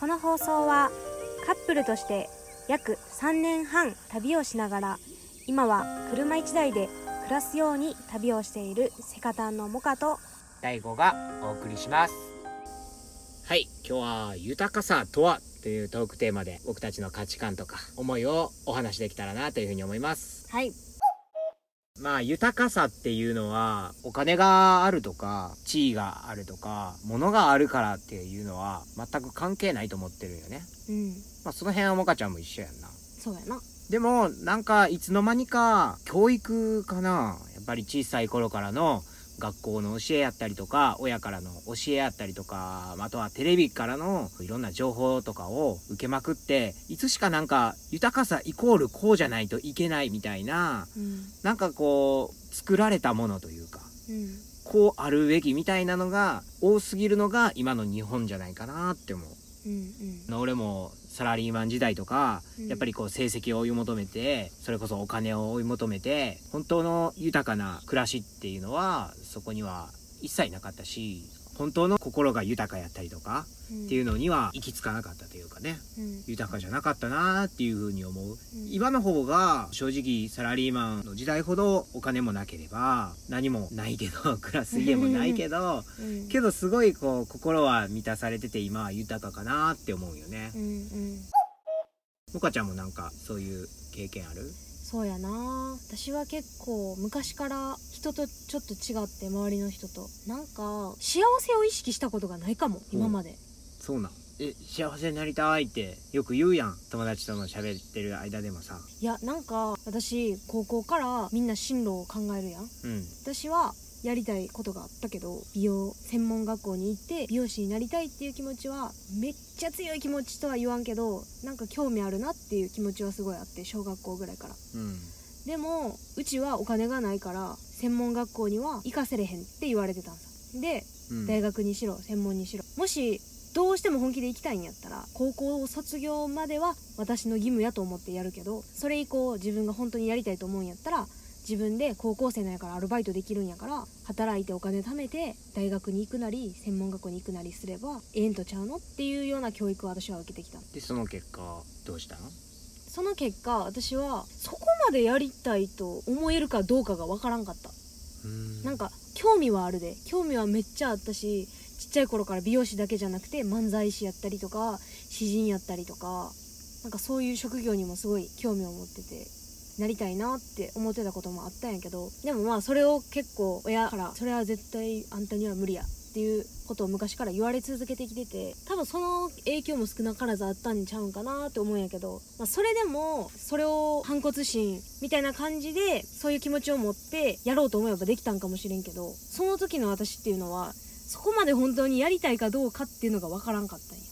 この放送はカップルとして約3年半旅をしながら今は車1台で暮らすように旅をしているセカタンのモカと大悟がお送りします。はい今日は豊かさとはというトークテーマで僕たちの価値観とか思いをお話しできたらなというふうに思います。はいまあ豊かさっていうのはお金があるとか地位があるとか物があるからっていうのは全く関係ないと思ってるよね。うん。まあその辺はもかちゃんも一緒やんな。そうやな。でもなんかいつの間にか教育かな。やっぱり小さい頃からの学校の教えやったりとか親からの教えやったりとかあとはテレビからのいろんな情報とかを受けまくっていつしかなんか豊かさイコールこうじゃないといけないみたいなうん。なんかこう作られたものというかうん。こうあるべきみたいなのが多すぎるのが今の日本じゃないかなって思う。うん俺もサラリーマン時代とか、うん。やっぱりこう成績を追い求めてそれこそお金を追い求めて本当の豊かな暮らしっていうのはそこには一切なかったし本当の心が豊かやったりとかうん。っていうのには行き着かなかったというかね。うん。豊かじゃなかったなーっていうふうに思う。うん。今の方が正直サラリーマンの時代ほどお金もなければ何もないけど暮らす家もないけどうん。けどすごいこう心は満たされてて今は豊かかなって思うよね。うんうん。もかちゃんもなんかそういう経験ある？そうやな。私は結構昔から人とちょっと違って周りの人と。なんか幸せを意識したことがないかも今まで。そうなん。え幸せになりたいってよく言うやん。友達との喋ってる間でもさ。いやなんか私高校からみんな進路を考えるやん。うん。私はやりたいことがあったけど美容専門学校に行って美容師になりたいっていう気持ちはめっちゃ強い気持ちとは言わんけどなんか興味あるなっていう気持ちはすごいあって小学校ぐらいから。うん。でもうちはお金がないから専門学校には行かせれへんって言われてたんさでうん。大学にしろ専門にしろ。もしどうしても本気で行きたいんやったら高校卒業までは私の義務やと思ってやるけどそれ以降自分が本当にやりたいと思うんやったら自分で高校生なんやからアルバイトできるんやから働いてお金貯めて大学に行くなり専門学校に行くなりすればええんとちゃうのっていうような教育を私は受けてきた。でその結果どうしたの？その結果私はそこまでやりたいと思えるかどうかがわからんかった。うん。なんか興味はあるで。興味はめっちゃあったしちっちゃい頃から美容師だけじゃなくて漫才師やったりとか詩人やったりとかなんかそういう職業にもすごい興味を持っててなりたいなって思ってたこともあったんやけどでもまあそれを結構親から「それは絶対あんたには無理や」っていうことを昔から言われ続けてきてて多分その影響も少なからずあったんちゃうんかなって思うんやけど、まあ、それでもそれを反骨心みたいな感じでそういう気持ちを持ってやろうと思えばできたんかもしれんけどその時の私っていうのはそこまで本当にやりたいかどうかっていうのが分からんかったんや。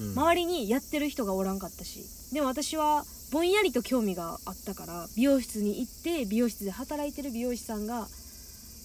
うん。周りにやってる人がおらんかったし。でも私はぼんやりと興味があったから美容室に行って美容室で働いてる美容師さんが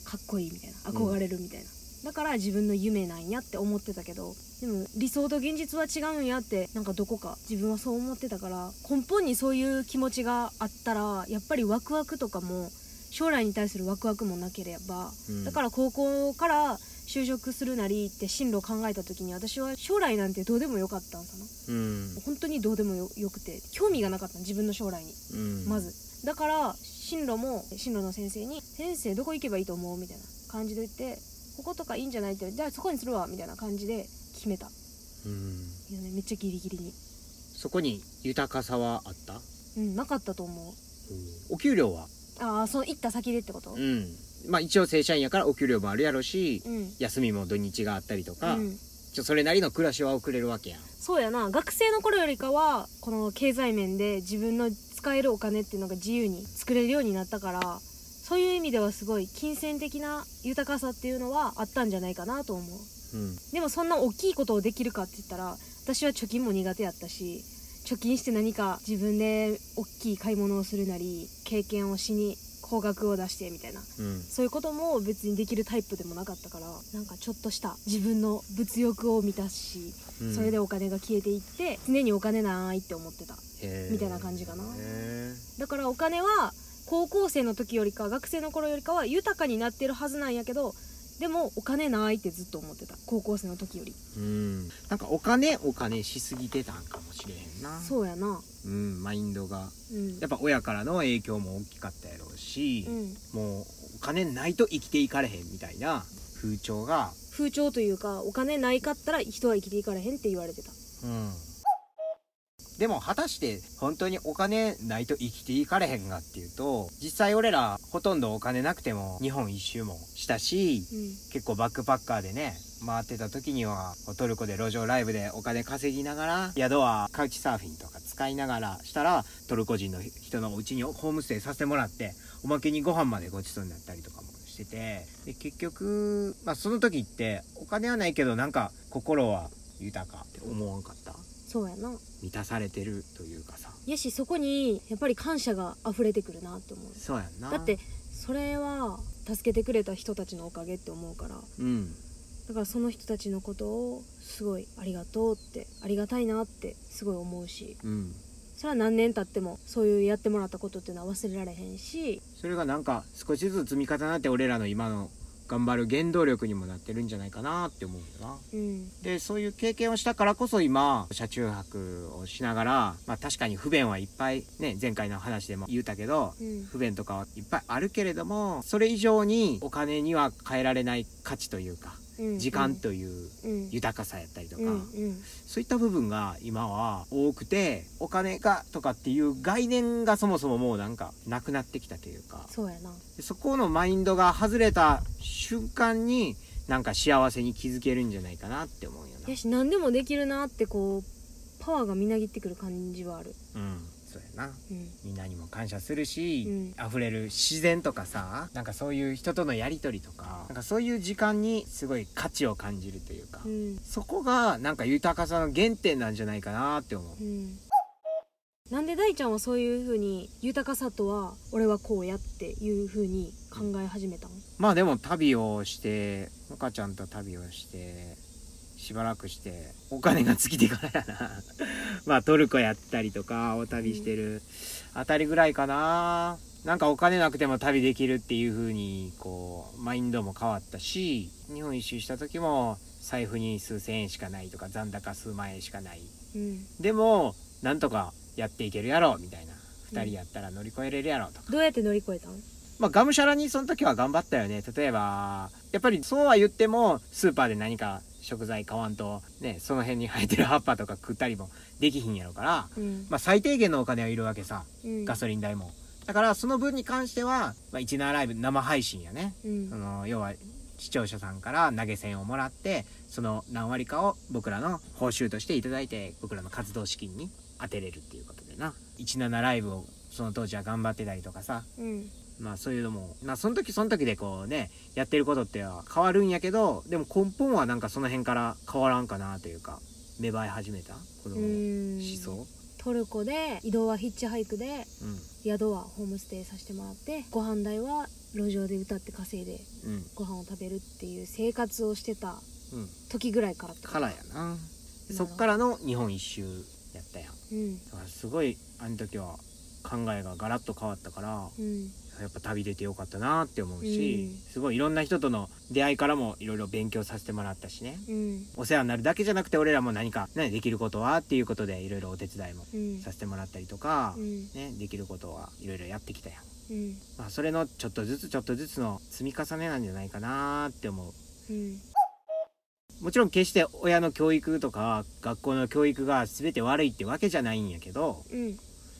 かっこいいみたいな憧れるみたいな、だから自分の夢なんやって思ってたけどでも理想と現実は違うんやってなんかどこか自分はそう思ってたから根本にそういう気持ちがあったらやっぱりワクワクとかも将来に対するワクワクもなければうん。だから高校から就職するなりって進路を考えた時に私は将来なんてどうでもよかったんさな。うん。本当にどうでもよよくて興味がなかったの自分の将来に。うん。まず。だから進路も進路の先生に「先生どこ行けばいいと思う?」みたいな感じで言って「こことかいいんじゃない?」ってじゃあそこにするわみたいな感じで決めた。うん。いやねめっちゃギリギリに。そこに豊かさはあった？うんなかったと思う。お給料は？ああその行った先でってこと？うんまあ一応正社員やからお給料もあるやろしうん。休みも土日があったりとか、うん。ちょそれなりの暮らしは送れるわけやん。そうやな。学生の頃よりかはこの経済面で自分の使えるお金っていうのが自由に作れるようになったからそういう意味ではすごい金銭的な豊かさっていうのはあったんじゃないかなと思う。うん。でもそんな大きいことをできるかって言ったら私は貯金も苦手やったし貯金して何か自分で大きい買い物をするなり経験をしに高額を出してみたいな。うん。そういうことも別にできるタイプでもなかったからなんかちょっとした自分の物欲を満たしうん。それでお金が消えていって常にお金ないって思ってた。みたいな感じかな。へだからお金は高校生の時よりか学生の頃よりかは豊かになってるはずなんやけどでもお金ないってずっと思ってた。高校生の時より。うん。なんかお金お金しすぎてたんかもしれへんな。そうやな。うんマインドが。うん。やっぱ親からの影響も大きかったやろうし、うん。もうお金ないと生きていかれへんみたいな風潮が。風潮というかお金ないかったら人は生きていかれへんって言われてた。うんでも果たして本当にお金ないと生きていかれへんがっていうと実際俺らほとんどお金なくても日本一周もしたしうん。結構バックパッカーでね回ってた時にはトルコで路上ライブでお金稼ぎながら宿はカウチサーフィンとか使いながらしたらトルコ人の人のお家にホームステイさせてもらっておまけにご飯までごちそうになったりとかもしててで結局、まあ、その時ってお金はないけどなんか心は豊かって思わんかった？そうやな。満たされてるというかさ。やしそこにやっぱり感謝が溢れてくるなって思う。そうやんな。だってそれは助けてくれた人たちのおかげって思うから。うん。だからその人たちのことをすごいありがとうってありがたいなってすごい思うし。うん。それは何年経ってもそういうやってもらったことっていうのは忘れられへんし。それがなんか少しずつ積み重なって俺らの今の頑張る原動力にもなってるんじゃないかなって思うよな。うん。でそういう経験をしたからこそ今車中泊をしながらまあ確かに不便はいっぱいね前回の話でも言うたけどうん。不便とかはいっぱいあるけれどもそれ以上にお金には変えられない価値というかうん時間といううん豊かさやったりとか、そういった部分が今は多くてお金がとかっていう概念がそもそももうなんかなくなってきたというか。そうやな。でそこのマインドが外れた瞬間になんか幸せに気づけるんじゃないかなって思うよな。やし何でもできるなってこうパワーがみなぎってくる感じはある。うんそうやな。うん。みんなにも感謝するし、うん。溢れる自然とかさなんかそういう人とのやり取りとかなんかそういう時間にすごい価値を感じるというか、うん。そこがなんか豊かさの原点なんじゃないかなって思う。うん。なんで大ちゃんはそういう風に豊かさとは俺はこうやっていう風に考え始めたの？まあでも旅をしてモカちゃんと旅をしてしばらくしてお金が尽きてからやな。まあトルコやったりとかお旅してるあたりぐらいかな。なんかお金なくても旅できるっていう風にこうマインドも変わったし日本一周した時も財布に数千円しかないとか残高数万円しかない。うん。でもなんとかやっていけるやろみたいな。2人やったら乗り越えれるやろとか。どうやって乗り越えたん？まあ、がむしゃらにその時は頑張ったよね。例えば、やっぱりそうは言っても、スーパーで何か食材買わんと、ね、その辺に生えてる葉っぱとか食ったりもできひんやろから、うんまあ、最低限のお金はいるわけさ。うんガソリン代も。だから、その分に関しては、まあ、17ライブ生配信やね。うんその、要は、視聴者さんから投げ銭をもらって、その何割かを僕らの報酬としていただいて、僕らの活動資金に当てれるっていうことでな。17ライブをその当時は頑張ってたりとかさ、うんまあそういうのも、まあその時その時でこうね、やってることっては変わるんやけど、でも根本はなんかその辺から変わらんかなというか、芽生え始めたこのう思ん想トルコで移動はヒッチハイクでうん。宿はホームステイさせてもらってご飯代は路上で歌って稼いでうん。ご飯を食べるっていう生活をしてたうん。時ぐらいからっからやな。でそっからの日本一周やったやん。うんすごい、あの時は考えがガラッと変わったから、うんやっぱ旅出てよかったなって思うし、うん。すごいいろんな人との出会いからもいろいろ勉強させてもらったしね。うん。お世話になるだけじゃなくて俺らも何かね、できることはっていうことでいろいろお手伝いもうん。させてもらったりとか、うん。ね、できることはいろいろやってきたやん。うん。まあ、それのちょっとずつちょっとずつの積み重ねなんじゃないかなって思う。うん。もちろん決して親の教育とか学校の教育が全て悪いってわけじゃないんやけど、うん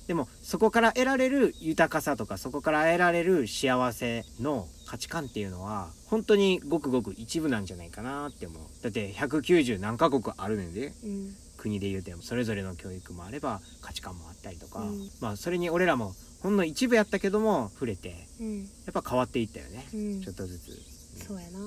でもそこから得られる豊かさとかそこから得られる幸せの価値観っていうのは本当にごくごく一部なんじゃないかなって思う。だって190何カ国あるねんで。うん。国で言うてもそれぞれの教育もあれば価値観もあったりとか、うん。まあそれに俺らもほんの一部やったけども触れてうん。やっぱ変わっていったよね、うん。ちょっとずつ。そうやな。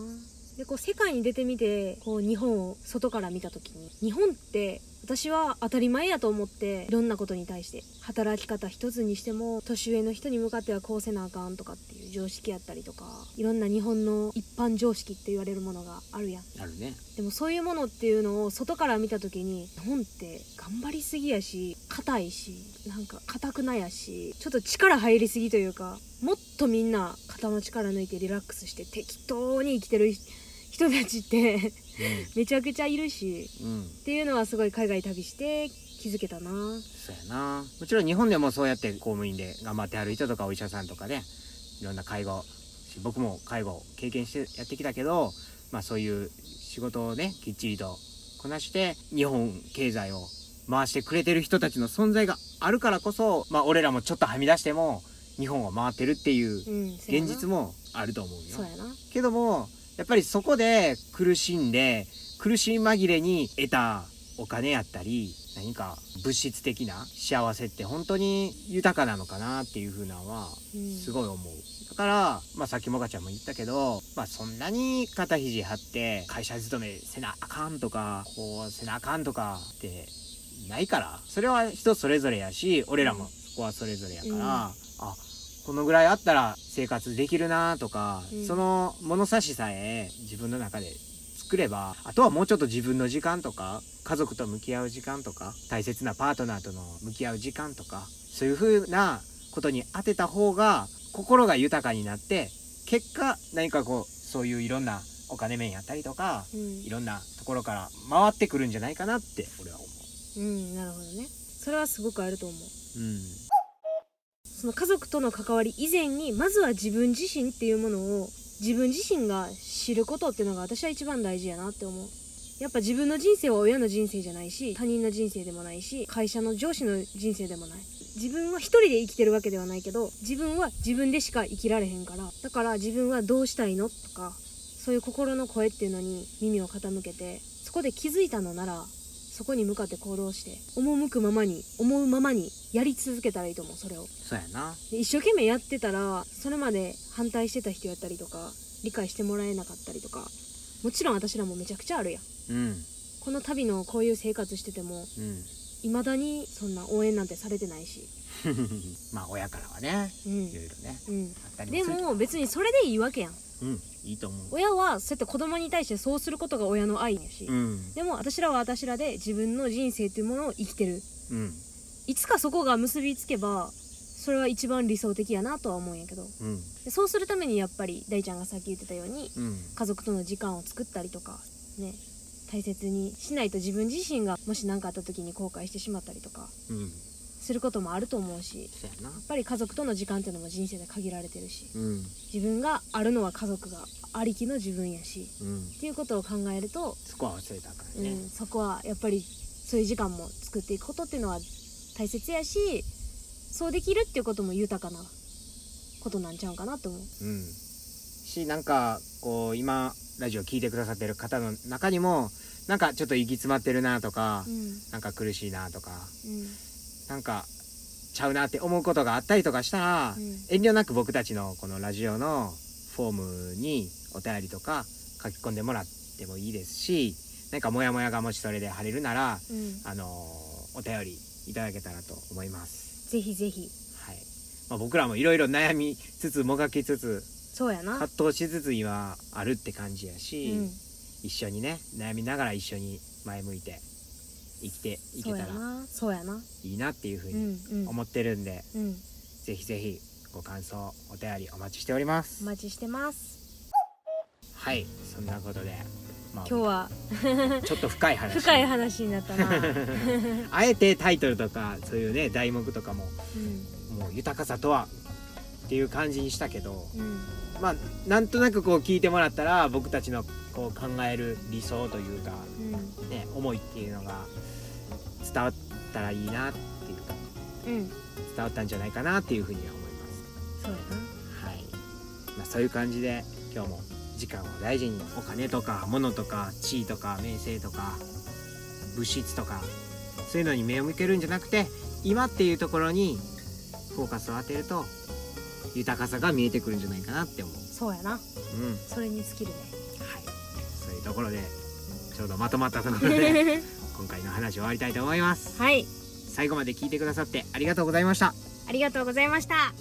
でこう世界に出てみてこう日本を外から見た時に日本って私は当たり前やと思っていろんなことに対して働き方一つにしても年上の人に向かってはこうせなあかんとかっていう常識やったりとかいろんな日本の一般常識って言われるものがあるやん。あるね。でもそういうものっていうのを外から見た時に日本って頑張りすぎやし硬いしなんか硬くなやしちょっと力入りすぎというかもっとみんな肩の力抜いてリラックスして適当に生きてる人たちってめちゃくちゃいるしうん。うんっていうのはすごい海外旅して気づけたな。そうやな。もちろん日本でもそうやって公務員で頑張ってはる人とかお医者さんとかねいろんな介護僕も介護を経験してやってきたけどまあそういう仕事をねきっちりとこなして日本経済を回してくれてる人たちの存在があるからこそまあ俺らもちょっとはみ出しても日本を回ってるっていう現実もあると思うよ。そうやな。けどもやっぱりそこで苦しんで苦しみ紛れに得たお金やったり何か物質的な幸せって本当に豊かなのかなっていうふうなのはうんすごい思う。だから、まあ、さっきもかちゃんも言ったけど、まあ、そんなに肩肘張って会社勤めせなあかんとかこうせなあかんとかってないからそれは人それぞれやし俺らもそこはそれぞれやから、うんあこのぐらいあったら生活できるなとか、うん。その物差しさえ自分の中で作ればあとはもうちょっと自分の時間とか家族と向き合う時間とか大切なパートナーとの向き合う時間とかそういう風なことに当てた方が心が豊かになって結果何かこうそういういろんなお金面やったりとかうん。いろんなところから回ってくるんじゃないかなって俺は思う。んなるほどね。それはすごくあると思うう。うんその家族との関わり以前にまずは自分自身っていうものを自分自身が知ることっていうのが私は一番大事やなって思う。やっぱ自分の人生は親の人生じゃないし他人の人生でもないし会社の上司の人生でもない。自分は一人で生きてるわけではないけど自分は自分でしか生きられへんからだから自分はどうしたいのとかそういう心の声っていうのに耳を傾けてそこで気づいたのならそこに向かって行動して赴くままに思うままにやり続けたらいいと思うそれを。そうやな。で一生懸命やってたらそれまで反対してた人やったりとか理解してもらえなかったりとかもちろん私らもめちゃくちゃあるやん。うん。この旅のこういう生活しててもうん。未だにそんな応援なんてされてないし。まあ親からはねうん。いろいろねうん。でも別にそれでいいわけやん。うんいいと思う。親はそうやって子供に対してそうすることが親の愛やし、うん。でも私らは私らで自分の人生っていうものを生きてる。うん。いつかそこが結びつけばそれは一番理想的やなとは思うんやけど。うん。でそうするためにやっぱり大ちゃんがさっき言ってたようにうん。家族との時間を作ったりとかね大切にしないと自分自身がもし何かあった時に後悔してしまったりとか。うんすることもあると思うしやっぱり家族との時間っていうのも人生で限られてるしうん。自分があるのは家族がありきの自分やしうん。っていうことを考えると、そこは忘れたかうんね。ん、そこはやっぱりそういう時間も作っていくことっていうのは大切やしそうできるっていうことも豊かなことなんちゃうかなと思う。うん。しなんかこう今ラジオ聞いてくださってる方の中にもなんかちょっと行き詰まってるなとかうん。なんか苦しいなとかうんなんかちゃうなって思うことがあったりとかしたら、うん。遠慮なく僕たちのこのラジオのフォームにお便りとか書き込んでもらってもいいですしなんかモヤモヤがもしそれで晴れるならうん、あのお便りいただけたらと思います。ぜひぜひ。はい。まあ、僕らもいろいろ悩みつつもがきつつそうやな。葛藤しつつ今あるって感じやし、うん。一緒にね悩みながら一緒に前向いて生きていけたら。そうやな。そうやな。いいなっていうふううにんうん。思ってるんで、うん。ぜひぜひご感想お便りお待ちしております。お待ちしてます。はいそんなことで、まあ、今日は。ちょっと 深い話。深い話になったな。あえてタイトルとかそういうね題目とかもうん。もう豊かさとはっていう感じにしたけどうん。まあなんとなくこう聞いてもらったら僕たちのこう考える理想というかうん。ね思いっていうのが伝わったらいいなっていうかうん。伝わったんじゃないかなっていうふうには思います。そうやはい、まあ、そういう感じで今日も時間を大事にお金とか物とか地位とか名声とか物質とかそういうのに目を向けるんじゃなくて今っていうところにフォーカスを当てると豊かさが見えてくるんじゃないかなって思う。なそうやな。うん。それに尽きるね。はい。そういうところでちょうどまとまったところで 今回の話を終わりたいと思います。はい。最後まで聞いてくださってありがとうございました。ありがとうございました